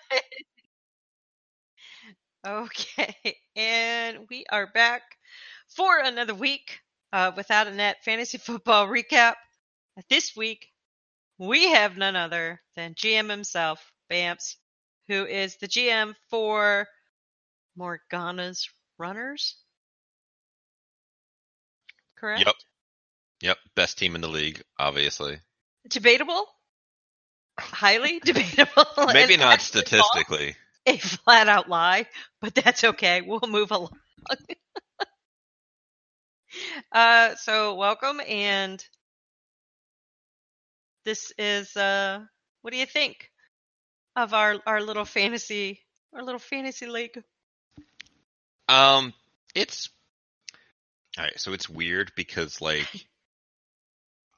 okay, and we are back for another week uh, without a net fantasy football recap. This week, we have none other than GM himself, Bamps, who is the GM for Morgana's Runners. Correct? Yep. Yep. Best team in the league, obviously. Debatable? Highly debatable. Maybe not statistically. A flat out lie, but that's okay. We'll move along. uh, so welcome, and this is uh, what do you think of our our little fantasy our little fantasy league? Um, it's all right. So it's weird because like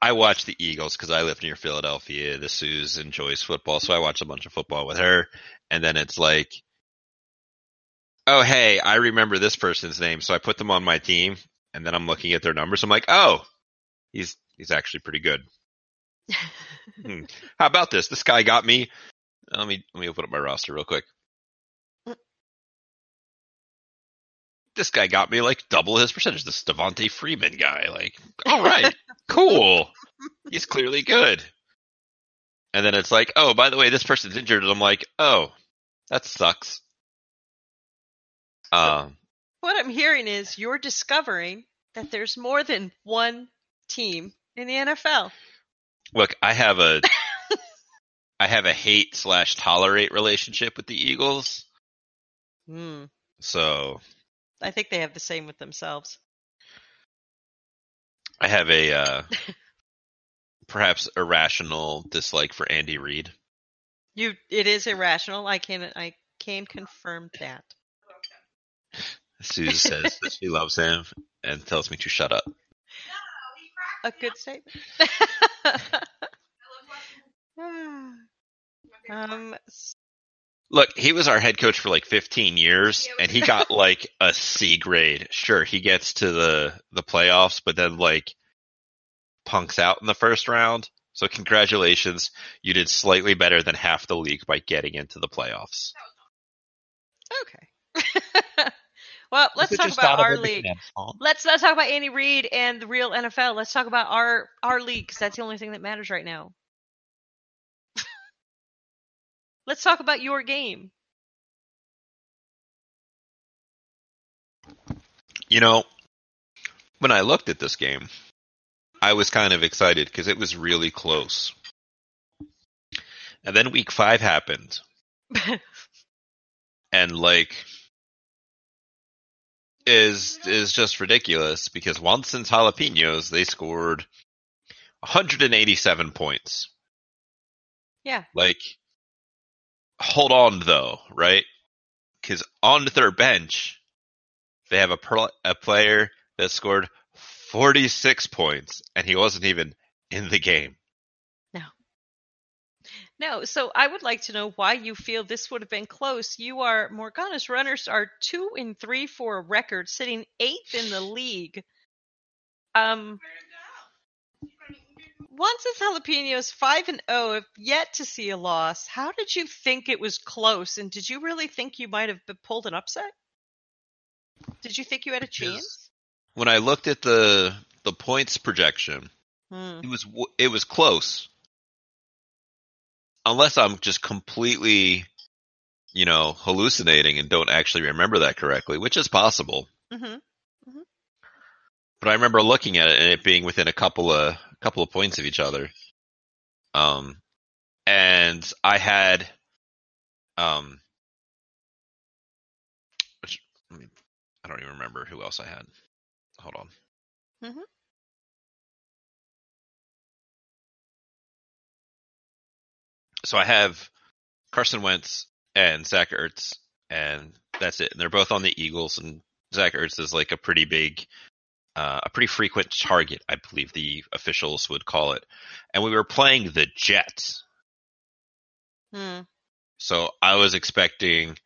I watch the Eagles because I live near Philadelphia. The Suze enjoys football, so I watch a bunch of football with her. And then it's like, oh hey, I remember this person's name, so I put them on my team. And then I'm looking at their numbers. I'm like, oh, he's he's actually pretty good. Hmm. How about this? This guy got me. Let me let me open up my roster real quick. This guy got me like double his percentage. This Devonta Freeman guy, like, all right, cool. He's clearly good. And then it's like, oh, by the way, this person's injured, and I'm like, oh, that sucks. Um, What I'm hearing is you're discovering that there's more than one team in the NFL. look, I have a, I have a hate slash tolerate relationship with the Eagles, Hmm. so I think they have the same with themselves. I have a uh, perhaps irrational dislike for Andy Reid. You, it is irrational. I can, I can confirm that. Suze says that she loves him and tells me to shut up. A good statement. um, s- Look, he was our head coach for like 15 years, and he got like a C grade. Sure, he gets to the the playoffs, but then like punks out in the first round. So congratulations, you did slightly better than half the league by getting into the playoffs. okay. well, let's talk about our league. McNabb's fault? Let's talk about Andy Reid and the real NFL. Let's talk about our our league because that's the only thing that matters right now. Let's talk about your game. You know, when I looked at this game, I was kind of excited because it was really close. And then week five happened, and like is is just ridiculous because Watson's jalapenos they scored 187 points. yeah. Like, hold on though, right? Because on their bench, they have a a player that scored 46 points, and he wasn't even in the game. No. No, so I would like to know why you feel this would have been close. You are Morgana's runners are two and three for a record, sitting eighth in the league. Um, Watson's Jalapenos five and zero have yet to see a loss. How did you think it was close? And did you really think you might have pulled an upset? Did you think you had a chance? When I looked at the the points projection, Hmm. it was it was close. Unless I'm just completely, you know, hallucinating and don't actually remember that correctly, which is possible. hmm but I remember looking at it and it being within a couple of couple of points of each other. Um, and I had, um, which I, mean, I don't even remember who else I had. Hold on. Mhm. So I have Carson Wentz and Zach Ertz, and that's it. And they're both on the Eagles, and Zach Ertz is like a pretty big uh, a pretty frequent target, I believe the officials would call it. And we were playing the Jets. Hmm. So I was expecting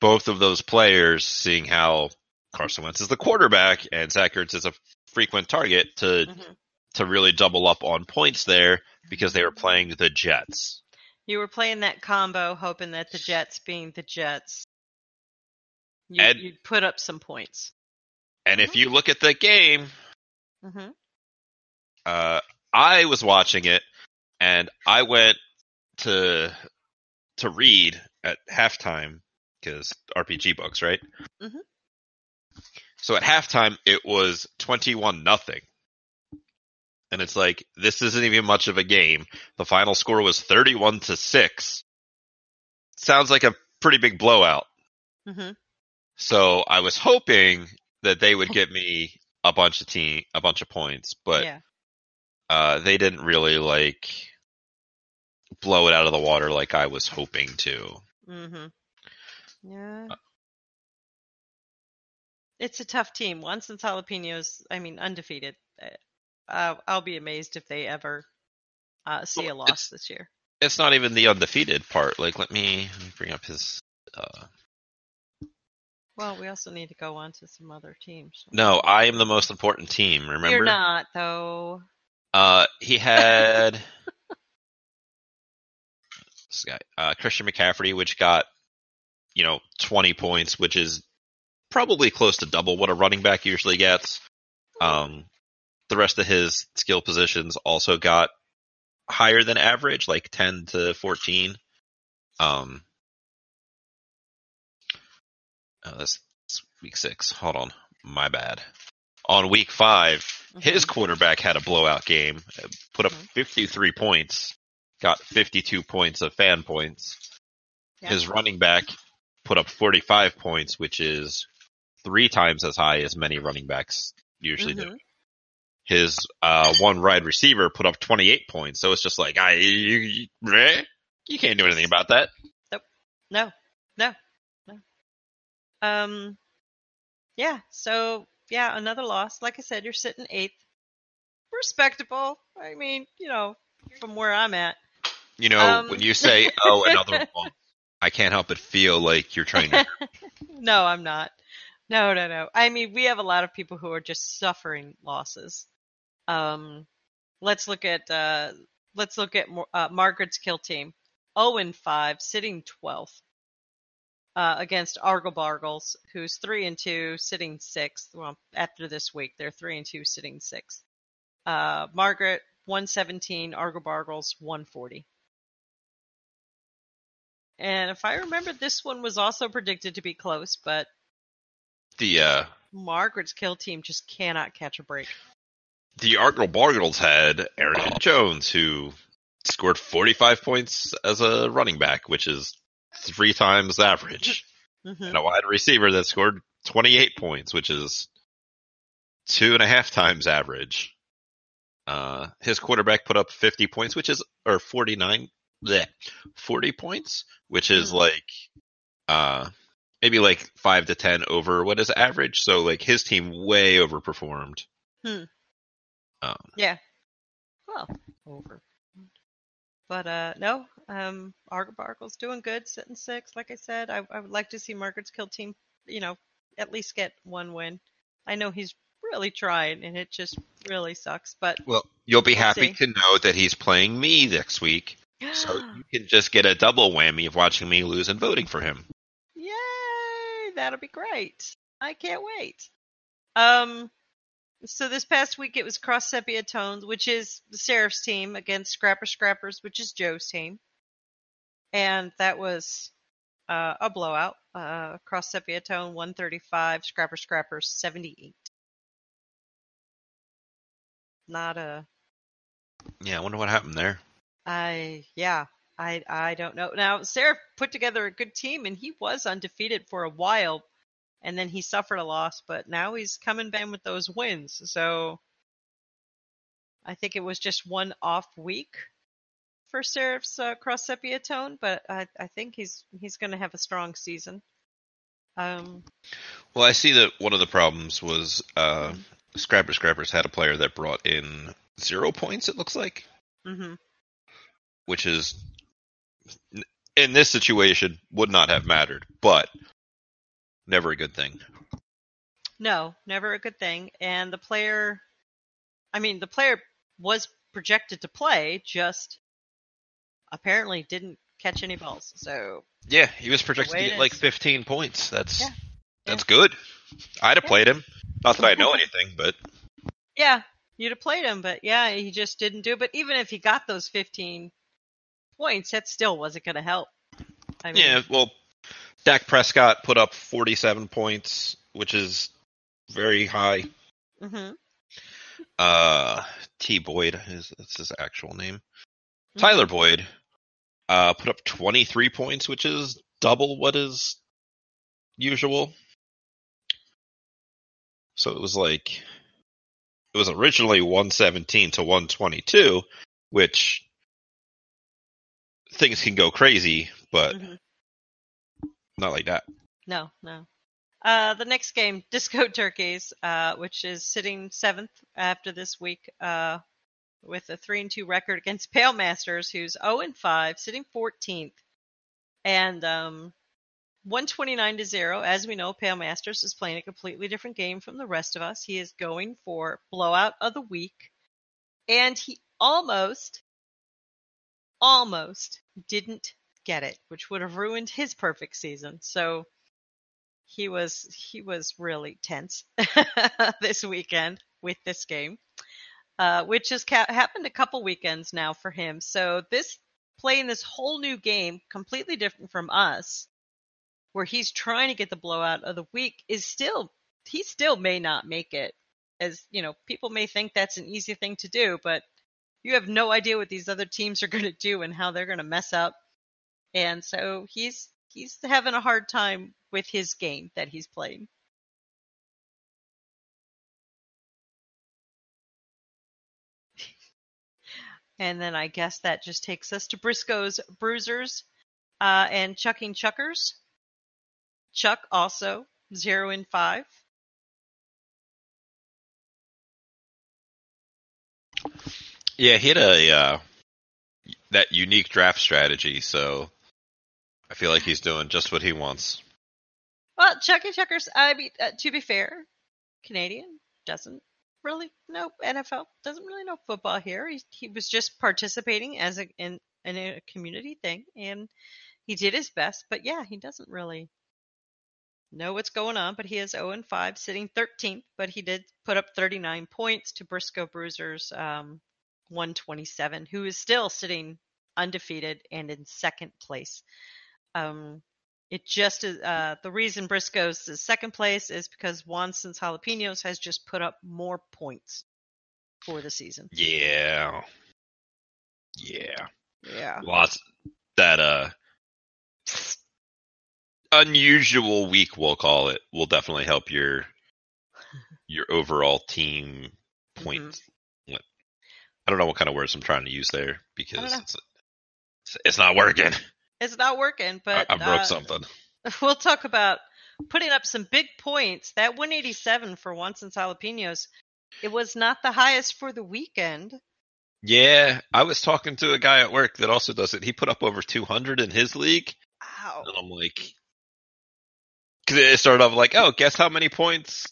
both of those players, seeing how Carson Wentz is the quarterback and Zach Ertz is a frequent target, to Mhm. to really double up on points there because they were playing the Jets. You were playing that combo, hoping that the Jets, being the Jets, you, you'd put up some points. And if you look at the game, hmm uh, I was watching it, and I went to to read at halftime because RPG books, right? Mhm. So at halftime, it was twenty-one nothing, and it's like this isn't even much of a game. The final score was thirty-one to six. Sounds like a pretty big blowout. hmm So I was hoping that they would get me a bunch of team, a bunch of points, but yeah. uh, they didn't really like blow it out of the water like I was hoping to. Mm-hmm. Yeah. Uh, It's a tough team. Once since jalapenos, I mean, undefeated. Uh, I'll be amazed if they ever uh, see a loss this year. It's not even the undefeated part. Like, let me, let me bring up his. Uh, Well, we also need to go on to some other teams. no, I am the most important team. Remember? You're not, though. Uh, he had this guy, uh, Christian McCaffrey, which got you know 20 points, which is probably close to double what a running back usually gets. Um, the rest of his skill positions also got higher than average, like 10 to 14. Um, oh, that's, that's week six. Hold on, my bad. On week 5 his Mhm. quarterback had a blowout game, put up Mhm. 53 points, got 52 points of fan points. Yeah. His running back put up 45 points, which is three times as high as many running backs usually do. Mhm. His uh, one wide receiver put up 28 points, so it's just like, I, you, you, you can't do anything about that. Nope. no, no. Um, yeah. So yeah, another loss. Like I said, you're sitting eighth. Respectable. I mean, you know, from where I'm at. You know, Um. when you say, oh, another one, I can't help but feel like you're trying to. no, I'm not. No, no, no. I mean, we have a lot of people who are just suffering losses. Um, let's look at uh, let's look at uh, Margaret's kill team. 0 and 5, sitting 12th. Uh, against Argle Bargles, who's 3 and 2, sitting 6th. Well, after this week, they're 3 and 2, sitting 6th. Uh, Margaret, 117, Argle Bargles, 140. And if I remember, this one was also predicted to be close, but the uh, Margaret's kill team just cannot catch a break. the Argle Bargles had Aaron Jones, who scored 45 points as a running back, which is three times average, hmm and a wide receiver that scored 28 points, which is two and a half times average. Uh, his quarterback put up 50 points, which is, or 49, bleh, 40 points, which is Hmm. like, uh, maybe like five to 10 over what is average. So like his team way overperformed. Hmm. Um, Yeah. Well, over. But uh no, um Argle Bargle's doing good, sitting six. Like I said, I, I would like to see Margaret's kill team, you know, at least get one win. I know he's really trying and it just really sucks. But Well, you'll be We'll happy see. to know that he's playing me next week, so you can just get a double whammy of watching me lose and voting for him. Yay! That'll be great. I can't wait. Um, so this past week it was Cross Sepia Tones, which is the Seraph's team, against Scrapper Scrappers, which is Joe's team, and that was uh, a blowout. Uh, Cross Sepia Tone 135, Scrapper Scrappers 78. Not a Yeah, I wonder what happened there. I yeah, I I don't know. Now Seraph put together a good team and he was undefeated for a while and then he suffered a loss, but now he's coming back with those wins. So I think it was just one off week for Seraph's uh, cross sepia tone, but I I think he's he's going to have a strong season. Um Well, I see that one of the problems was uh, Scrapper Scrappers had a player that brought in zero points. It looks like, mhm. which is in this situation would not have mattered, but never a good thing. No, never a good thing. And the player, I mean, the player was projected to play, just apparently didn't catch any balls. So Yeah, he was projected to get like is. 15 points. That's Yeah. that's good. I'd have Yeah. played him. Not that I know anything, but yeah, you'd have played him, but yeah, he just didn't do. it. But even if he got those 15 points, that still wasn't going to help. I mean, yeah. Well, Dak Prescott put up 47 points, which is very high. mhm, Uh, T Boyd is that's his actual name. mhm. Tyler Boyd uh, put up 23 points, which is double what is usual. So it was like it was originally 117 to 122, which things can go crazy, but Mhm. Not like that. No, no. Uh, the next game, Disco Turkeys, uh, which is sitting seventh after this week, uh, with a three and two record against Pale Masters, who's zero and five, sitting 14th, and um, 129 to zero. As we know, Pale Masters is playing a completely different game from the rest of us. He is going for blowout of the week, and he almost, almost didn't get it, which would have ruined his perfect season. So he was he was really tense this weekend with this game, uh, which has ca- happened a couple weekends now for him. So this playing this whole new game, completely different from us, where he's trying to get the blowout of the week, is still he still may not make it. As you know, people may think that's an easy thing to do, but you have no idea what these other teams are going to do and how they're going to mess up. And so he's he's having a hard time with his game that he's playing. And then I guess that just takes us to Briscoe's Bruisers uh, and Chucking Chuckers. Chuck also zero in five. Yeah, he had a uh, that unique draft strategy, so I feel like he's doing just what he wants. Well, Chucking Chuckers. I mean, uh, to be fair, Canadian doesn't really know NFL. Doesn't really know football here. He he was just participating as a in, in a community thing, and he did his best. But yeah, he doesn't really know what's going on. But he is 0 and 5, sitting 13th. But he did put up 39 points to Briscoe Bruisers um, 127, who is still sitting undefeated and in second place. Um, it just is uh, the reason Briscoe's is second place is because Wanson's Jalapenos has just put up more points for the season. Yeah, yeah, Yeah. lots that uh unusual week we'll call it will definitely help your your overall team points. What I don't know what kind of words I'm trying to use there because it's it's not working. It's not working, but I, I broke uh, something. we'll talk about putting up some big points. That 187 for once in Jalapenos, it was not the highest for the weekend. Yeah, I was talking to a guy at work that also does it. He put up over 200 in his league, Wow. and I'm like, because it started off like, oh, guess how many points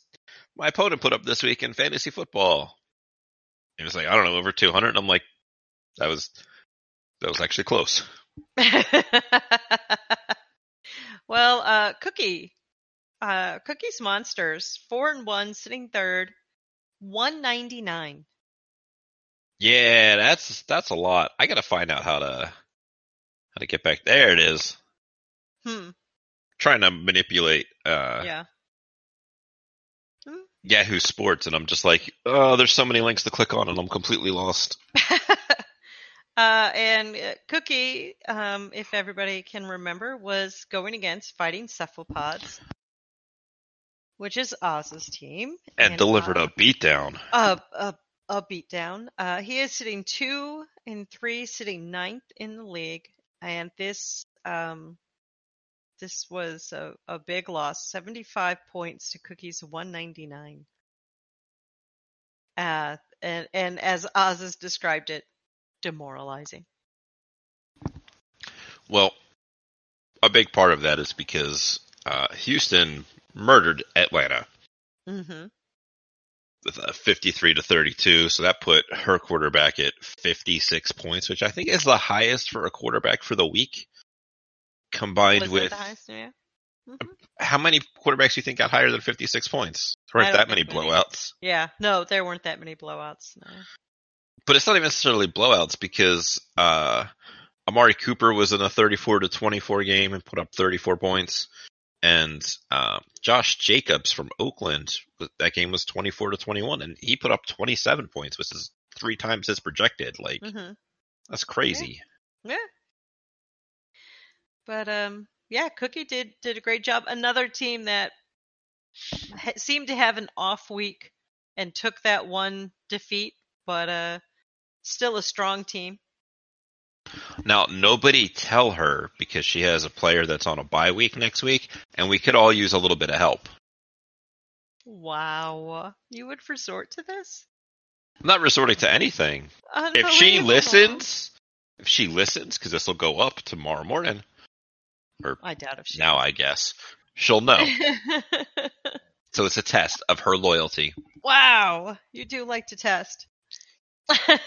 my opponent put up this week in fantasy football? And it was like, I don't know, over 200. And I'm like, that was that was actually close. Well, uh, Cookie, uh, Cookie's Monsters, four and one, sitting third, 199. Yeah, that's that's a lot. I gotta find out how to how to get back. There it is. Hmm. Trying to manipulate uh, yeah. Yahoo Sports, and I'm just like, oh, there's so many links to click on, and I'm completely lost. uh, and uh, Cookie, um, if everybody can remember, was going against Fighting Cephalopods, which is Oz's team, And, delivered uh, a beatdown. a a, a beatdown. Uh, he is sitting two and three, sitting ninth in the league, and this um, this was a, a big loss, seventy five points to Cookie's one ninety nine. Uh, and and as Oz has described it, demoralizing. Well, a big part of that is because uh, Houston murdered Atlanta hmm with a 53 to 32, so that put her quarterback at 56 points, which I think is the highest for a quarterback for the week. combined Was with the highest? Yeah. Mhm. how many quarterbacks do you think got higher than 56 points? There weren't that many think many. blowouts. Yeah. No, there weren't that many blowouts. No. But it's not even necessarily blowouts because uh, Amari Cooper was in a 34 to 24 game and put up 34 points. And uh, Josh Jacobs from Oakland, that game was 24 to 21, and he put up 27 points, which is three times his projected. Like, hmm that's crazy. Yeah. But um, yeah, Cookie did did a great job. Another team that ha- seemed to have an off week and took that one defeat, but uh, still a strong team. Now, nobody tell her because she has a player that's on a bye week next week, and we could all use a little bit of help. Wow, you would resort to this? I'm not resorting to anything. If she listens, if she listens, because this will go up tomorrow morning, or I doubt if she. now I guess, she'll know. so it's a test of her loyalty. wow, you do like to test. uh,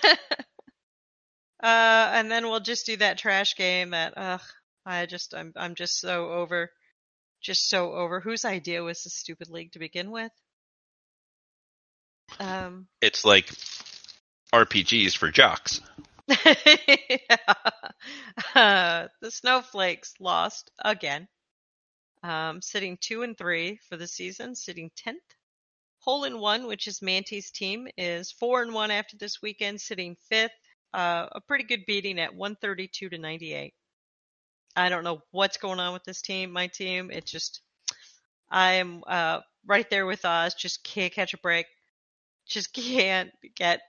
and then we'll just do that trash game that ugh, I just I'm I'm just so over. Just so over. Whose idea was this stupid league to begin with? Um It's like RPGs for jocks. uh, the Snowflakes lost again. Um, sitting two and three for the season, sitting tenth. Hole in one, which is Manty's team, is four and one after this weekend, sitting fifth. Uh, a pretty good beating at 132 to 98. I don't know what's going on with this team, my team. It's just, I am uh, right there with Oz. Just can't catch a break. Just can't get,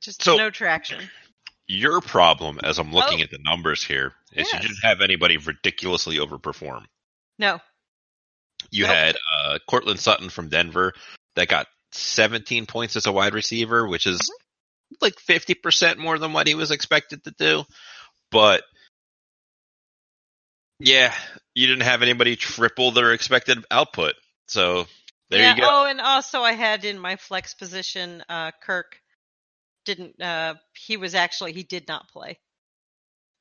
just So- no traction. Your problem, as I'm looking Oh. at the numbers here, is you didn't have anybody ridiculously overperform. No, You Nope. had uh, Courtland Sutton from Denver that got 17 points as a wide receiver, which is Mm-hmm. like 50% more than what he was expected to do. But yeah, you didn't have anybody triple their expected output. So there yeah, you go. Oh, and also I had in my flex position, uh, Kirk didn't. Uh, he was actually he did not play.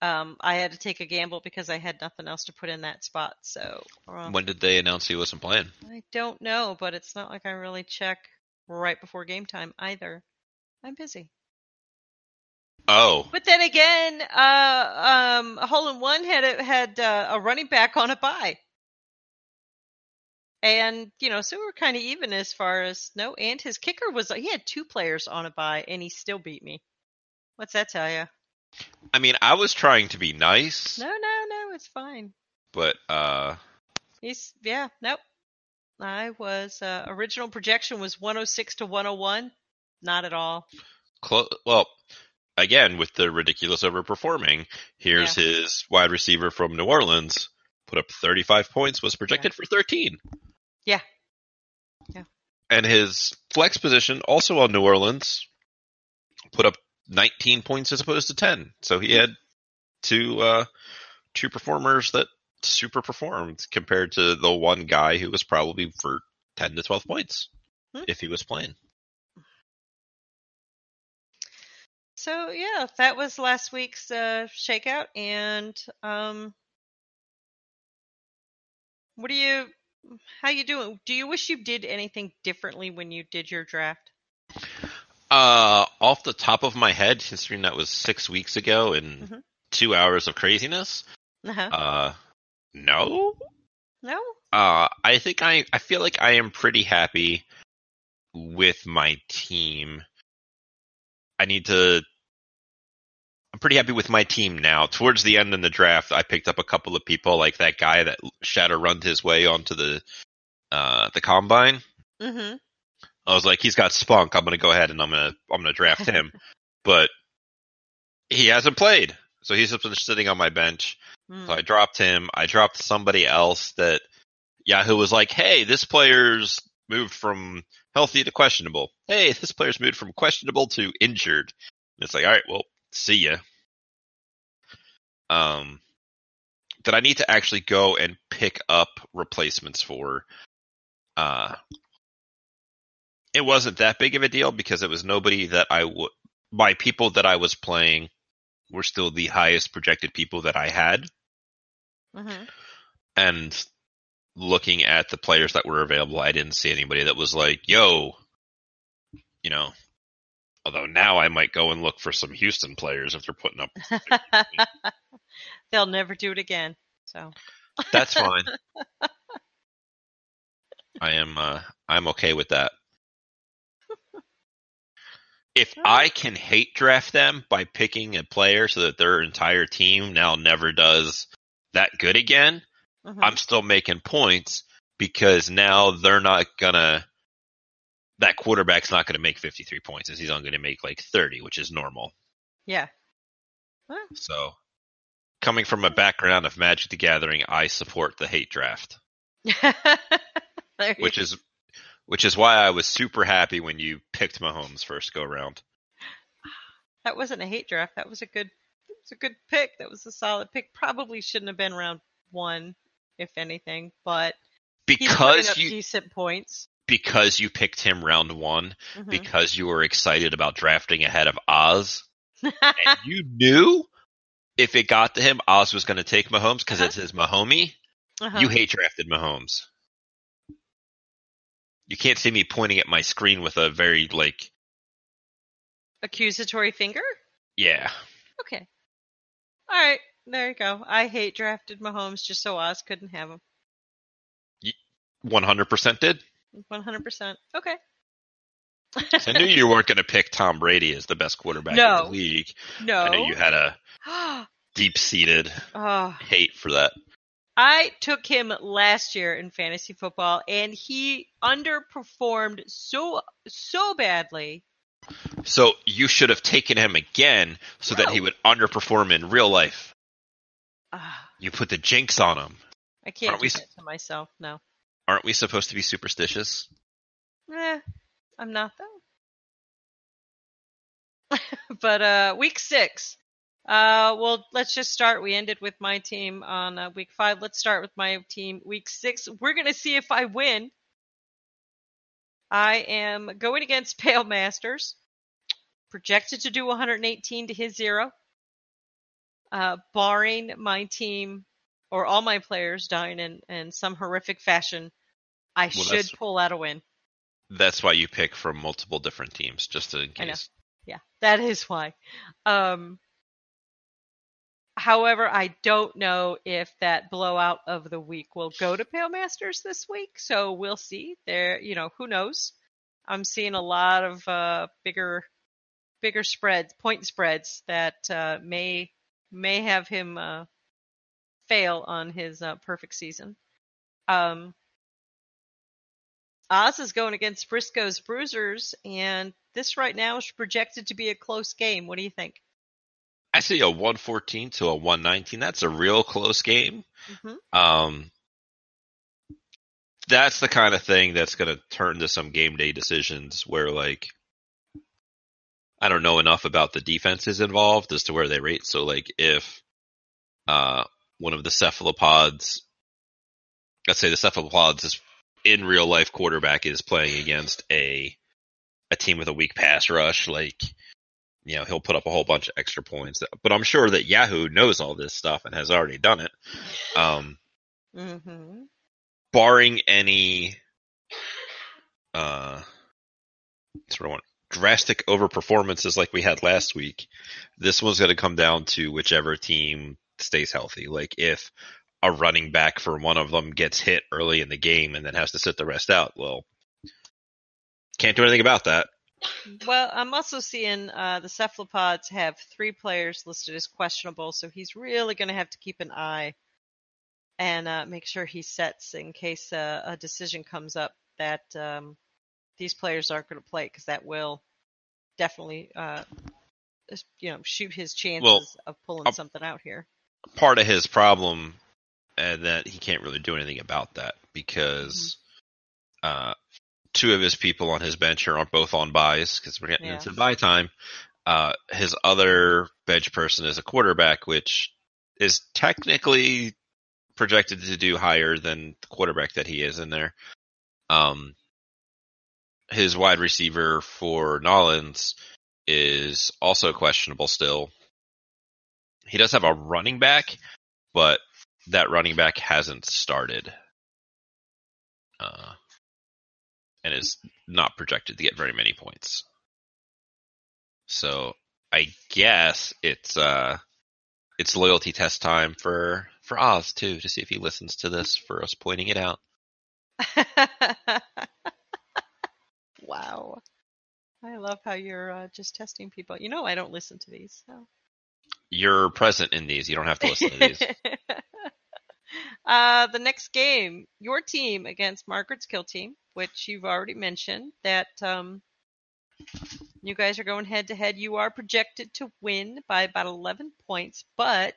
Um, I had to take a gamble because I had nothing else to put in that spot. So um, When did they announce he wasn't playing? I don't know, but it's not like I really check right before game time either. I'm busy. Oh, But then again, uh, um, hole in one had a, had uh, a running back on a bye, and you know, so we we're kind of even as far as no. And his kicker was he had two players on a bye, and he still beat me. What's that tell you? I mean, I was trying to be nice, No, no, no, it's fine. but uh, He's yeah, nope. I was uh, original projection was 106 to 101. Not at all. clo- well, again with the ridiculous overperforming. Here's his wide receiver from New Orleans, put up 35 points, was projected for 13. Yeah. Yeah. And his flex position, also on New Orleans, put up 19 points as opposed to 10. So he had two uh, two performers that super performed compared to the one guy who was probably for 10 to 12 points Hmm. if he was playing. So yeah, that was last week's uh, shakeout, and um, what do you? How you doing? Do you wish you did anything differently when you did your draft? Uh, off the top of my head, considering that was six weeks ago and Mhm. two hours of craziness, Uh-huh. uh, no. No. Uh, I think I I feel like I am pretty happy with my team. I need to. I'm pretty happy with my team now. Towards the end in the draft, I picked up a couple of people like that guy that shadow runned his way onto the uh the combine. Mm-hmm. I was like, he's got spunk. I'm gonna go ahead and I'm gonna I'm gonna draft him, but he hasn't played, so he's just been sitting on my bench. Mm. So I dropped him. I dropped somebody else that Yahoo was like, hey, this player's moved from healthy to questionable. Hey, this player's moved from questionable to injured. And it's like, all right, well, see ya. Um, that I need to actually go and pick up replacements for. Uh, it wasn't that big of a deal because it was nobody that I would. My people that I was playing were still the highest projected people that I had. hmm And looking at the players that were available, I didn't see anybody that was like, yo, you know. Although now I might go and look for some Houston players if they're putting up. They'll never do it again. So That's fine. I am uh, I'm okay with that. If I can hate draft them by picking a player so that their entire team now never does that good again, mhm. I'm still making points because now they're not gonna. That quarterback's not gonna make 53 points. and He's only gonna make like 30, which is normal. yeah. So, coming from a background of Magic the Gathering, I support the hate draft, which is which is why I was super happy when you picked Mahomes first go round. That wasn't a hate draft. That was a good. It was a good pick. That was a solid pick. Probably shouldn't have been round one, if anything. But Because you decent points. because you picked him round one, Mhm. because you were excited about drafting ahead of Oz, and you knew if it got to him, Oz was going to take Mahomes because it's his Mahomie. Uh-huh. You hate drafted Mahomes. You can't see me pointing at my screen with a very like, accusatory finger. yeah. Okay. All right. There you go. I hate drafted Mahomes just so Oz couldn't have him. 100% did. One hundred percent. Okay. I knew you weren't going to pick Tom Brady as the best quarterback No. in the league. no. I knew you had a deep seated oh, ah. hate for that. I took him last year in fantasy football, and he underperformed so so badly. So you should have taken him again so that he would underperform in real life. Ah, You put the jinx on him. I can't Aren't do we that to myself. No. Aren't we supposed to be superstitious? Eh, I'm not though. but uh, week six. Uh, well, let's just start. We ended with my team on uh, week five. Let's start with my team week six. We're gonna see if I win. I am going against Pale Masters, projected to do 118 to his zero. Uh, barring my team or all my players dying in, in some horrific fashion, I Well, should pull out a win. That's why you pick from multiple different teams, just in I know. case. Yeah, that is why. Um, however, I don't know if that blowout of the week will go to Pale Masters this week, so we'll see. There, you know, who knows? I'm seeing a lot of uh, bigger, bigger spreads, point spreads that uh, may may have him uh, fail on his uh, perfect season. Um, Oz is going against Briscoe's Bruisers, and this right now is projected to be a close game. What do you think? I see a 114 to a 119. That's a real close game. hmm Um, that's the kind of thing that's going to turn to some game day decisions where, like, I don't know enough about the defenses involved as to where they rate. So, like, if uh, one of the cephalopods, let's say the cephalopods is in real life quarterback is playing against a a team with a weak pass rush, like you know he'll put up a whole bunch of extra points. But I'm sure that Yahoo knows all this stuff and has already done it. Um, mm-hmm. barring any uh sort of drastic overperformances like we had last week, this one's going to come down to whichever team stays healthy. Like if a running back for one of them gets hit early in the game and then has to sit the rest out, well, can't do anything about that. Well, I'm also seeing uh, the cephalopods have three players listed as questionable, so he's really going to have to keep an eye and uh, make sure he sets in case uh, a decision comes up that um, these players aren't going to play, because that will definitely, uh, you know, shoot his chances of pulling I'll- something out here. part of his problem and that he can't really do anything about that because uh, two of his people on his bench are both on byes because we're getting Yeah. into bye time. Uh, his other bench person is a quarterback, which is technically projected to do higher than the quarterback that he is in there. Um, his wide receiver for Nollins is also questionable still. He does have a running back, but that running back hasn't started, uh, and is not projected to get very many points. So I guess it's uh, it's loyalty test time for for Oz too to see if he listens to this for us pointing it out. wow. I love how you're uh, just testing people. You know, I don't listen to these. So. You're present in these. You don't have to listen to these. uh, the next game, your team against Margaret's Kill Team, which you've already mentioned that um, you guys are going head to head. You are projected to win by about 11 points, but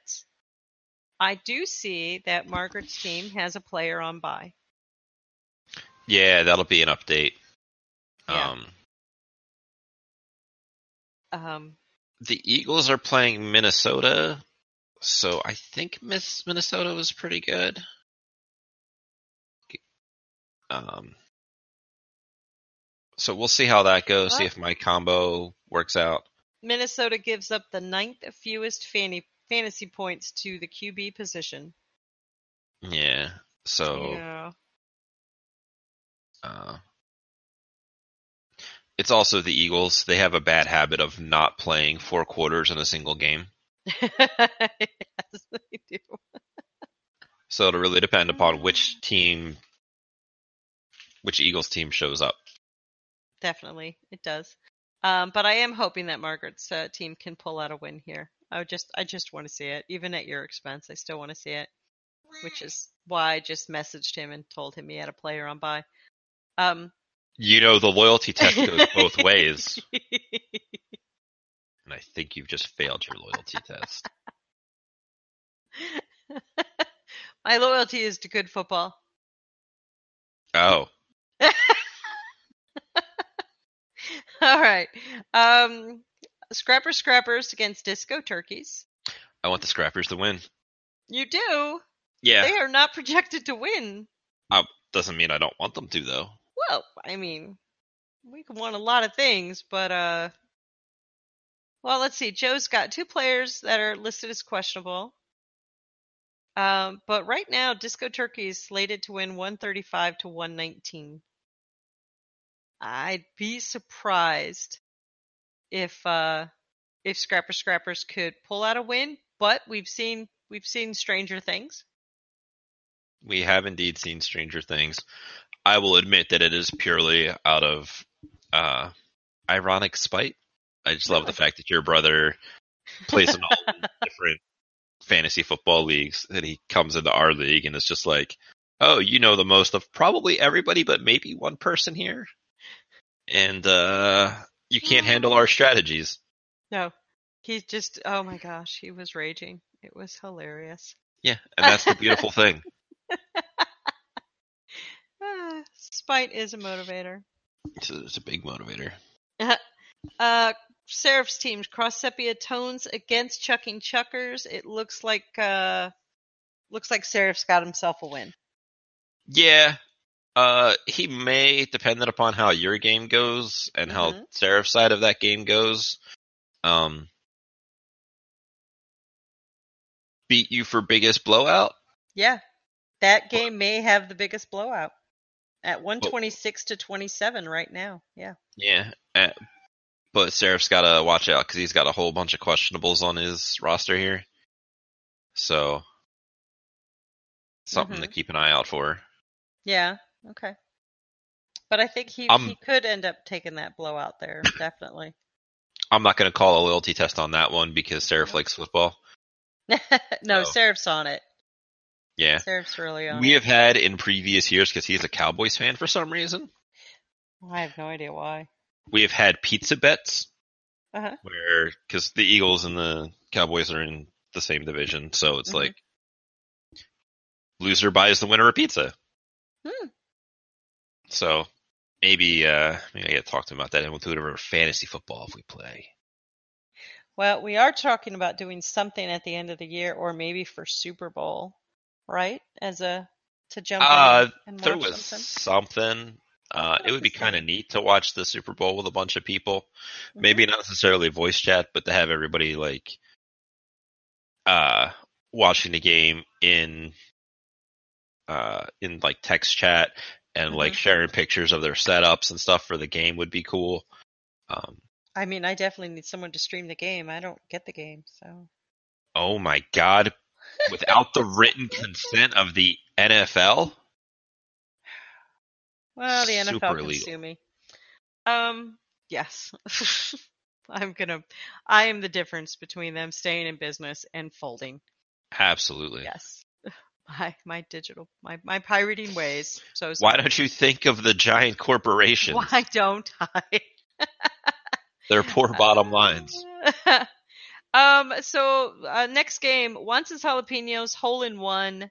I do see that Margaret's team has a player on bye. Yeah, that'll be an update. Yeah. Um, Um, the Eagles are playing Minnesota, so I think Miss Minnesota was pretty good. Um, so we'll see how that goes. See if my combo works out. Minnesota gives up the ninth fewest fanny, fantasy points to the QB position. Yeah. So Yeah. uh, it's also the Eagles. They have a bad habit of not playing four quarters in a single game. Yes, they do. So it'll really depend upon which team, which Eagles team shows up. Definitely, it does. Um, but I am hoping that Margaret's uh, team can pull out a win here. I just, I just want to see it, even at your expense. I still want to see it, which is why I just messaged him and told him he had a player on bye. Um, You know, the loyalty test goes both ways, and I think you've just failed your loyalty test. My loyalty is to good football. Oh, All right. Um, Scrapper Scrappers against Disco Turkeys. I want the Scrappers to win. You do. Yeah, They are not projected to win. doesn't mean I don't want them to though. Well, I mean, we can want a lot of things, but uh, well, let's see. Joe's got two players that are listed as questionable. Um, but right now, Disco Turkey is slated to win 135 to 119. I'd be surprised if uh if Scrapper Scrappers could pull out a win, but we've seen we've seen stranger things. We have indeed seen Stranger Things. I will admit that it is purely out of uh, ironic spite. I just love the fact that your brother plays in all different fantasy football leagues, and he comes into our league and it's just like, oh, you know the most of probably everybody, but maybe one person here, and uh, you can't handle our strategies. No. He's just oh my gosh, he was raging. It was hilarious. Yeah, and that's the beautiful thing. Ah, spite is a motivator. It's a, it's a big motivator. Uh, Seraph's team, Cross Sepia Tones against Chucking Chuckers. It looks like uh, looks like Seraph's got himself a win. Yeah. Uh, he may, dependent upon how your game goes and how Mhm. Seraph's side of that game goes, um, beat you for biggest blowout. Yeah, that game may have the biggest blowout at 126 to 27 right now. Yeah. Yeah. Uh, but Seraph's got to watch out because he's got a whole bunch of questionables on his roster here. So, something to keep an eye out for. Yeah. Okay. But I think he Um, he could end up taking that blowout there. Definitely. I'm not going to call a loyalty test on that one because Seraph likes football. no, So- Seraph's on it. Yeah. Seraph's really on We it. have had in previous years, because he's a Cowboys fan for some reason, I have no idea why. We have had pizza bets Uh huh. where, because the Eagles and the Cowboys are in the same division, so it's Mhm. like loser buys the winner a pizza. Hmm. So maybe, uh, maybe I got to talk to him about that and we'll do it over fantasy football if we play. Well, we are talking about doing something at the end of the year, or maybe for Super Bowl, right? As a to jump Uh, in and There watch was something. something. Uh, it would be kind of neat to watch the Super Bowl with a bunch of people. Mhm. maybe not necessarily voice chat, but to have everybody like uh watching the game in uh in like text chat and like Mhm. sharing pictures of their setups and stuff for the game would be cool. Um, I mean, I definitely need someone to stream the game. I don't get the game, so. oh my god! Without the written consent of the NFL, Well, the Super NFL can illegal. sue me. Um, yes. I'm gonna. I am the difference between them staying in business and folding. absolutely. Yes. My my digital my my pirating ways. So Why don't you think of the giant corporations? Why don't I? Their poor bottom lines. um. So uh, next game, Watson's Jalapenos hole in one.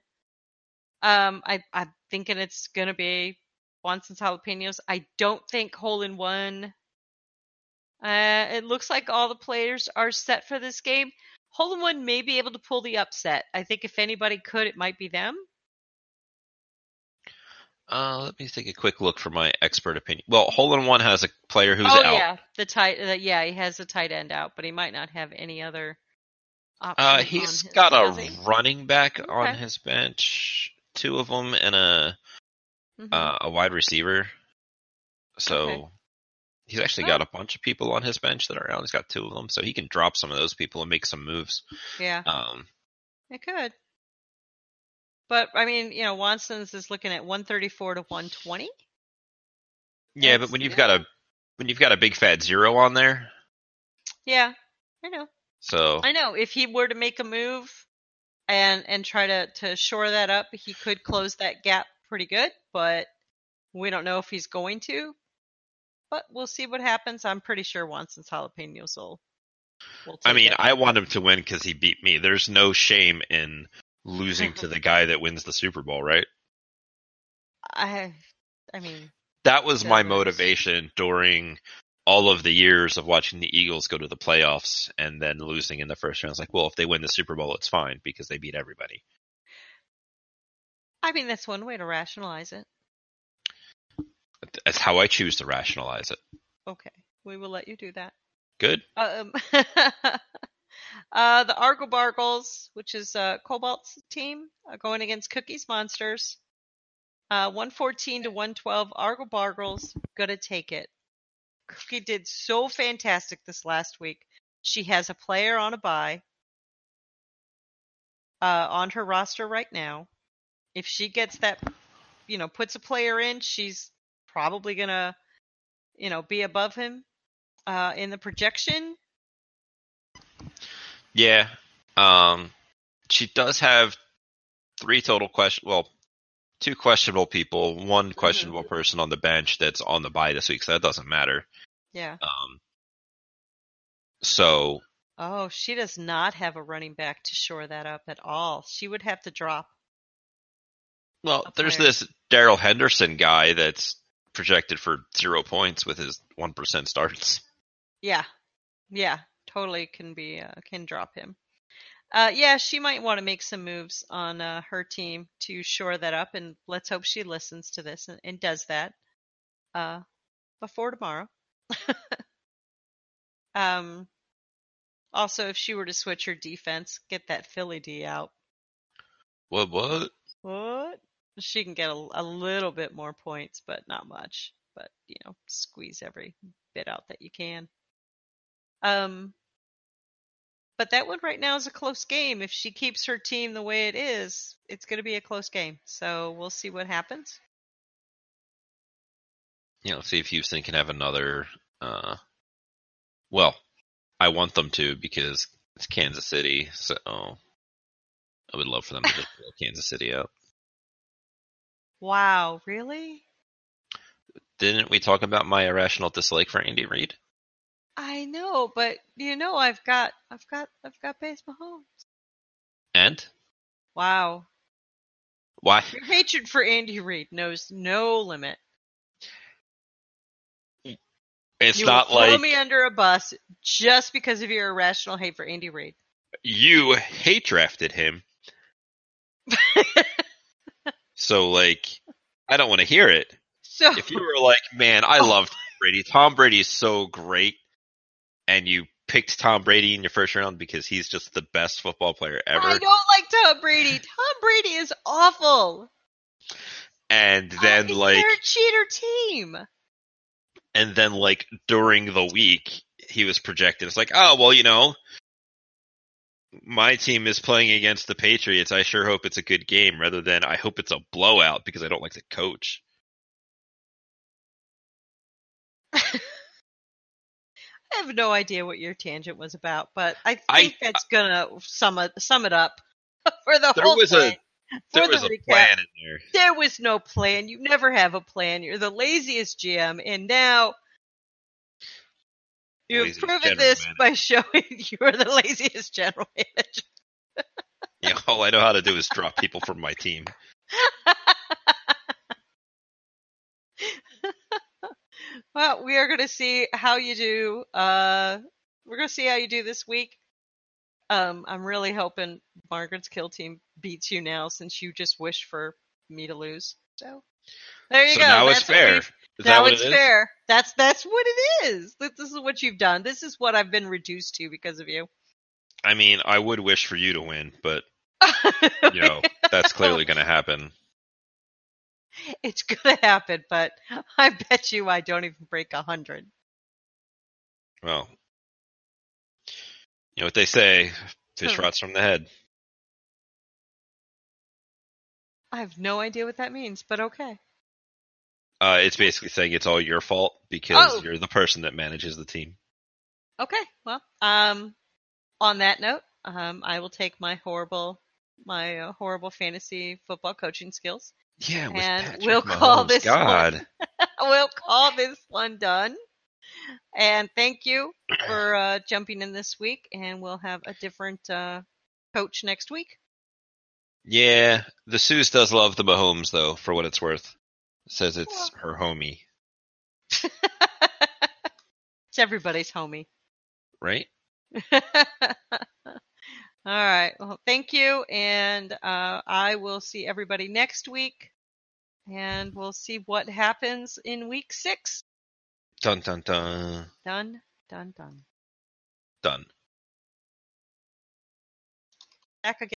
Um. I I'm thinking it's gonna be Watson's Jalapenos. I don't think hole in one. Uh, it looks like all the players are set for this game. Hole in one may be able to pull the upset. I think if anybody could, it might be them. Uh, let me take a quick look for my expert opinion. Well, Hole in One has a player who's oh out. yeah, the tight. Uh, yeah, he has a tight end out, but he might not have any other. Uh, he's his- got a he? running back on his bench, two of them, and a Mhm. uh, a wide receiver. So Okay. he's actually got a bunch of people on his bench that are out. He's got two of them, so he can drop some of those people and make some moves. yeah, Um, it could. But I mean, you know, Watson's is looking at 134 to 120. yeah, That's- but when you've got a when you've got a big fat zero on there, Yeah, I know. so I know. If he were to make a move and and try to to shore that up, he could close that gap pretty good. But we don't know if he's going to. But we'll see what happens. I'm pretty sure Watson's jalapenos will. will I mean, it. I want him to win because he beat me. There's no shame in losing to the guy that wins the Super Bowl, right? I, I mean, That was my works. motivation during all of the years of watching the Eagles go to the playoffs and then losing in the first round. It's like, well, if they win the Super Bowl, it's fine because they beat everybody. I mean that's one way to rationalize it. That's how I choose to rationalize it. Okay, we will let you do that. Good. Um, uh, the Argle Bargles, which is uh, Cobalt's team, uh, going against Cookies Monsters. Uh, 114 to 112. Argle Bargles gonna take it. Cookie did so fantastic this last week. She has a player on a bye uh, on her roster right now. If she gets that, you know, puts a player in, she's probably gonna, you know, be above him uh, in the projection. Yeah. Um, she does have three total question. Well, two questionable people, one questionable person on the bench that's on the bye this week, so that doesn't matter. Yeah. Um, so Oh, she does not have a running back to shore that up at all. She would have to drop. Well, there's player. this Darrell Henderson guy that's projected for zero points with his one percent starts. Yeah. Yeah, totally can be uh, can drop him. Uh yeah, she might want to make some moves on uh, her team to shore that up and let's hope she listens to this and, and does that uh before tomorrow. um also if she were to switch her defense, get that Philly D out. What? What? What? She can get a, a little bit more points, but not much. But you know, squeeze every bit out that you can. Um, but that one right now is a close game. If she keeps her team the way it is, it's going to be a close game. So we'll see what happens. You know, see if Houston can have another. Uh, well, I want them to because it's Kansas City, so I would love for them to just blow Kansas City out. Wow, really? Didn't we talk about my irrational dislike for Andy Reid? I know, but you know, I've got, I've got, I've got Pace Mahomes. And Wow, why? your hatred for Andy Reid knows no limit. It's you not will throw like me under a bus just because of your irrational hate for Andy Reid. you hate drafted him, so like I don't want to hear it. so If you were like, man, I oh. love Tom Brady. Tom Brady is so great, and you picked Tom Brady in your first round because he's just the best football player ever. I don't like Tom Brady. Tom Brady is awful. And then Oh, like they're a cheater team. and then like during the week he was projected. It's like, oh well, you know, my team is playing against the Patriots. I sure hope it's a good game, rather than I hope it's a blowout because I don't like the coach. I have no idea what your tangent was about, but I I- think that's gonna sum it sum it up for the There whole was a- thing. There was the a recap. plan in there. There was no plan. You never have a plan. You're the laziest GM, and now you've proven this manager. by showing you're the laziest general manager. Yeah, all I know how to do is drop people from my team. well, we are going to see how you do. Uh, we're going to see how you do this week. Um, I'm really hoping Margaret's kill team beats you now, since you just wished for me to lose. So there you so go. now it's That's what fair. Is now that what it's it is? fair. That's that's what it is. This, this is what you've done. This is what I've been reduced to because of you. I mean, I would wish for you to win, but you know that's clearly going to happen. it's gonna happen, but I bet you I don't even break a hundred. Well, you know what they say: fish Hmm. rots from the head. I have no idea what that means, but okay. Uh, it's basically saying it's all your fault because Oh. you're the person that manages the team. Okay. Well, um, on that note, um, I will take my horrible, my uh, horrible fantasy football coaching skills. Yeah, with And Patrick we'll call this God. we'll call this one done. And thank you for uh, jumping in this week, and we'll have a different uh, coach next week. Yeah, the Suze does love the Mahomes though, for what it's worth. Says it's her homie, it's everybody's homie. right? All right. Well, thank you, and uh, I will see everybody next week, and we'll see what happens in week six. Dun dun dun. Done, done, done. Done. Back again.